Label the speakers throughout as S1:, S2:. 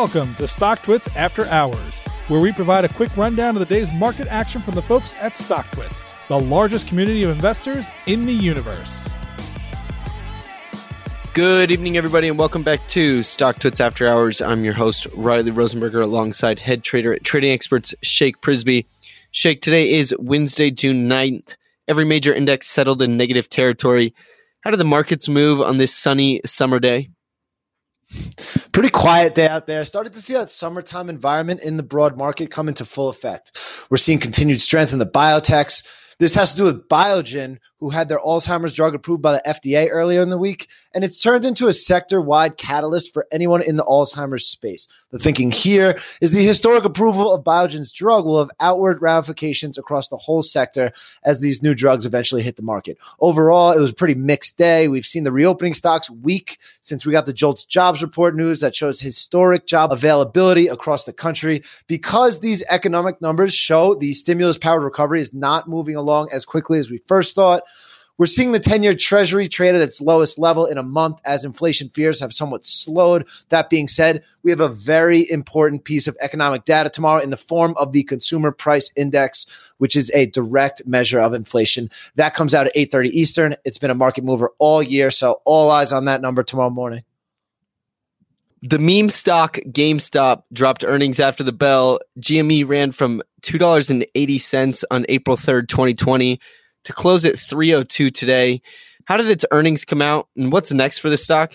S1: Welcome to StockTwits After Hours, where we provide a quick rundown of the day's market action from the folks at StockTwits, the largest community of investors in the universe.
S2: Good evening, everybody, and welcome back to StockTwits After Hours. I'm your host, Riley Rosenberger, alongside head trader at Trading Experts, Shake Prisby. Shake, today is Wednesday, June 9th. Every major index settled in negative territory. How did the markets move on this sunny summer day?
S3: Pretty quiet day out there. Started to see that summertime environment in the broad market come into full effect. We're seeing continued strength in the biotechs. This has to do with Biogen, who had their Alzheimer's drug approved by the FDA earlier in the week, and it's turned into a sector wide catalyst for anyone in the Alzheimer's space. The thinking here is the historic approval of Biogen's drug will have outward ramifications across the whole sector as these new drugs eventually hit the market. Overall, it was a pretty mixed day. We've seen the reopening stocks weak since we got the JOLTS jobs report news that shows historic job availability across the country. Because these economic numbers show the stimulus powered recovery is not moving along as quickly as we first thought. We're seeing the 10 year treasury trade at its lowest level in a month as inflation fears have somewhat slowed. That being said, we have a very important piece of economic data tomorrow in the form of the consumer price index, which is a direct measure of inflation. That comes out at 8:30 Eastern. It's been a market mover all year, so all eyes on that number tomorrow morning.
S2: The meme stock GameStop dropped earnings after the bell. GME ran from $2.80 on April 3rd, 2020 to close at 302 today. How did its earnings come out and what's next for the stock?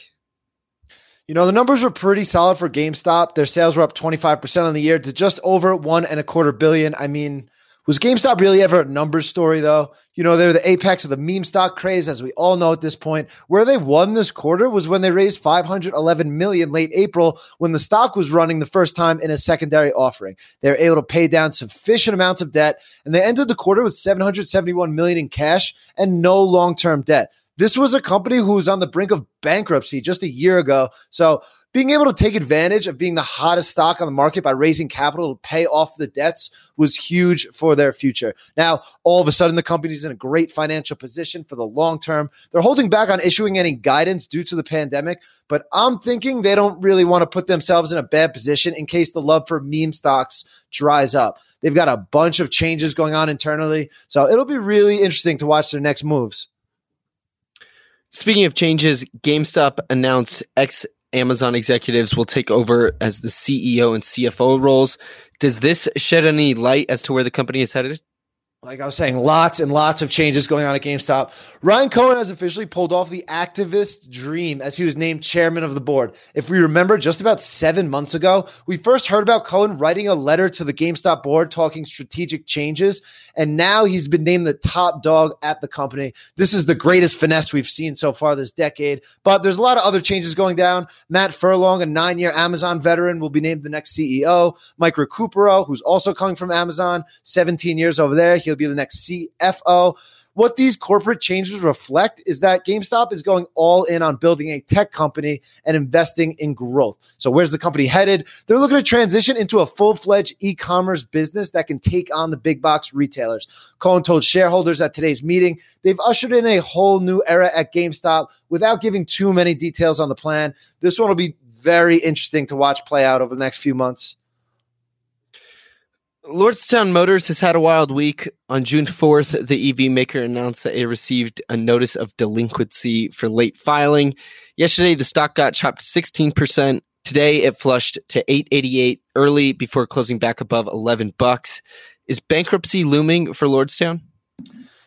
S3: You know, the numbers were pretty solid for GameStop. Their sales were up 25% on the year to just over one and a quarter billion. I mean, was GameStop really ever a numbers story, though? You know, they're the apex of the meme stock craze, as we all know at this point. Where they won this quarter was when they raised 511 million late April, when the stock was running the first time in a secondary offering. They were able to pay down sufficient amounts of debt, and they ended the quarter with 771 million in cash and no long-term debt. This was a company who was on the brink of bankruptcy just a year ago. So being able to take advantage of being the hottest stock on the market by raising capital to pay off the debts was huge for their future. Now, all of a sudden, the company's in a great financial position for the long term. They're holding back on issuing any guidance due to the pandemic, but I'm thinking they don't really want to put themselves in a bad position in case the love for meme stocks dries up. They've got a bunch of changes going on internally, so it'll be really interesting to watch their next moves.
S2: Speaking of changes, GameStop announced ex Amazon executives will take over as the CEO and CFO roles. Does this shed any light as to where the company is headed?
S3: Like I was saying, lots and lots of changes going on at GameStop. Ryan Cohen has officially pulled off the activist dream as he was named chairman of the board. If we remember, just about seven months ago, we first heard about Cohen writing a letter to the GameStop board talking strategic changes, and now he's been named the top dog at the company. This is the greatest finesse we've seen so far this decade, but there's a lot of other changes going down. Matt Furlong, a nine year Amazon veteran, will be named the next CEO. Mike Recupero, who's also coming from Amazon, 17 years over there, he'll be the next CFO. What these corporate changes reflect is that GameStop is going all in on building a tech company and investing in growth. So, where's the company headed? They're looking to transition into a full fledged e commerce business that can take on the big box retailers. Cohen told shareholders at today's meeting they've ushered in a whole new era at GameStop without giving too many details on the plan. This one will be very interesting to watch play out over the next few months.
S2: Lordstown Motors has had a wild week. On June 4th, the EV maker announced that it received a notice of delinquency for late filing. Yesterday, the stock got chopped 16%. Today, it flushed to 888 early before closing back above 11 bucks. Is bankruptcy looming for Lordstown?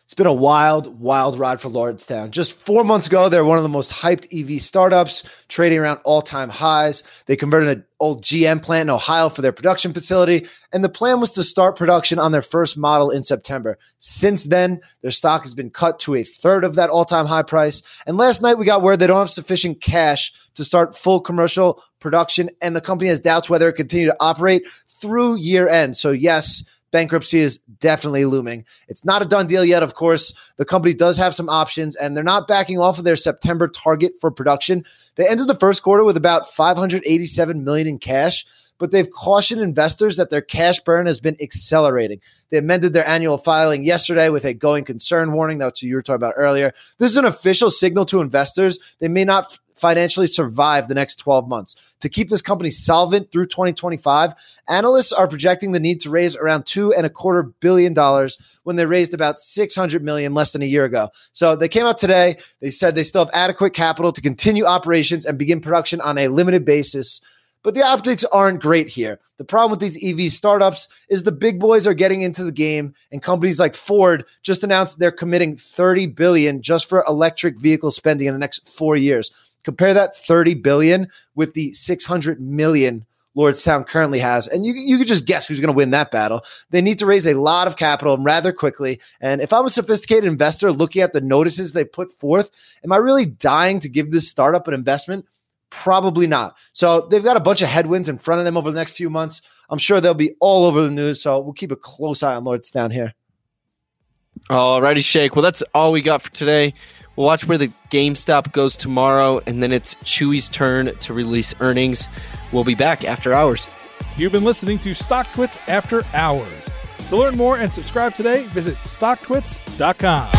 S3: It's been a wild, wild ride for Lordstown. Just four months ago, they're one of the most hyped EV startups, trading around all time highs. They converted an old GM plant in Ohio for their production facility, and the plan was to start production on their first model in September. Since then, their stock has been cut to a third of that all time high price. And last night, we got word they don't have sufficient cash to start full commercial production, and the company has doubts whether it continue to operate through year end. So, yes, bankruptcy is definitely looming. It's not a done deal yet, of course. The company does have some options, and they're not backing off of their September target for production. They ended the first quarter with about 587 million in cash. But they've cautioned investors that their cash burn has been accelerating. They amended their annual filing yesterday with a going concern warning. That's what you were talking about earlier. This is an official signal to investors they may not financially survive the next 12 months. To keep this company solvent through 2025, analysts are projecting the need to raise around two and a quarter billion dollars when they raised about 600 million less than a year ago. So they came out today. They said they still have adequate capital to continue operations and begin production on a limited basis. But the optics aren't great here. The problem with these EV startups is the big boys are getting into the game and companies like Ford just announced they're committing 30 billion just for electric vehicle spending in the next 4 years. Compare that 30 billion with the 600 million Lordstown currently has. And you, you could just guess who's going to win that battle. They need to raise a lot of capital rather quickly. And if I'm a sophisticated investor looking at the notices they put forth, am I really dying to give this startup an investment? Probably not. So they've got a bunch of headwinds in front of them over the next few months. I'm sure they'll be all over the news. So we'll keep a close eye on Lordstown here.
S2: Alrighty, Shake. Well, that's all we got for today. We'll watch where the GameStop goes tomorrow, and then it's Chewy's turn to release earnings. We'll be back after hours.
S1: You've been listening to StockTwits After Hours. To learn more and subscribe today, visit StockTwits.com.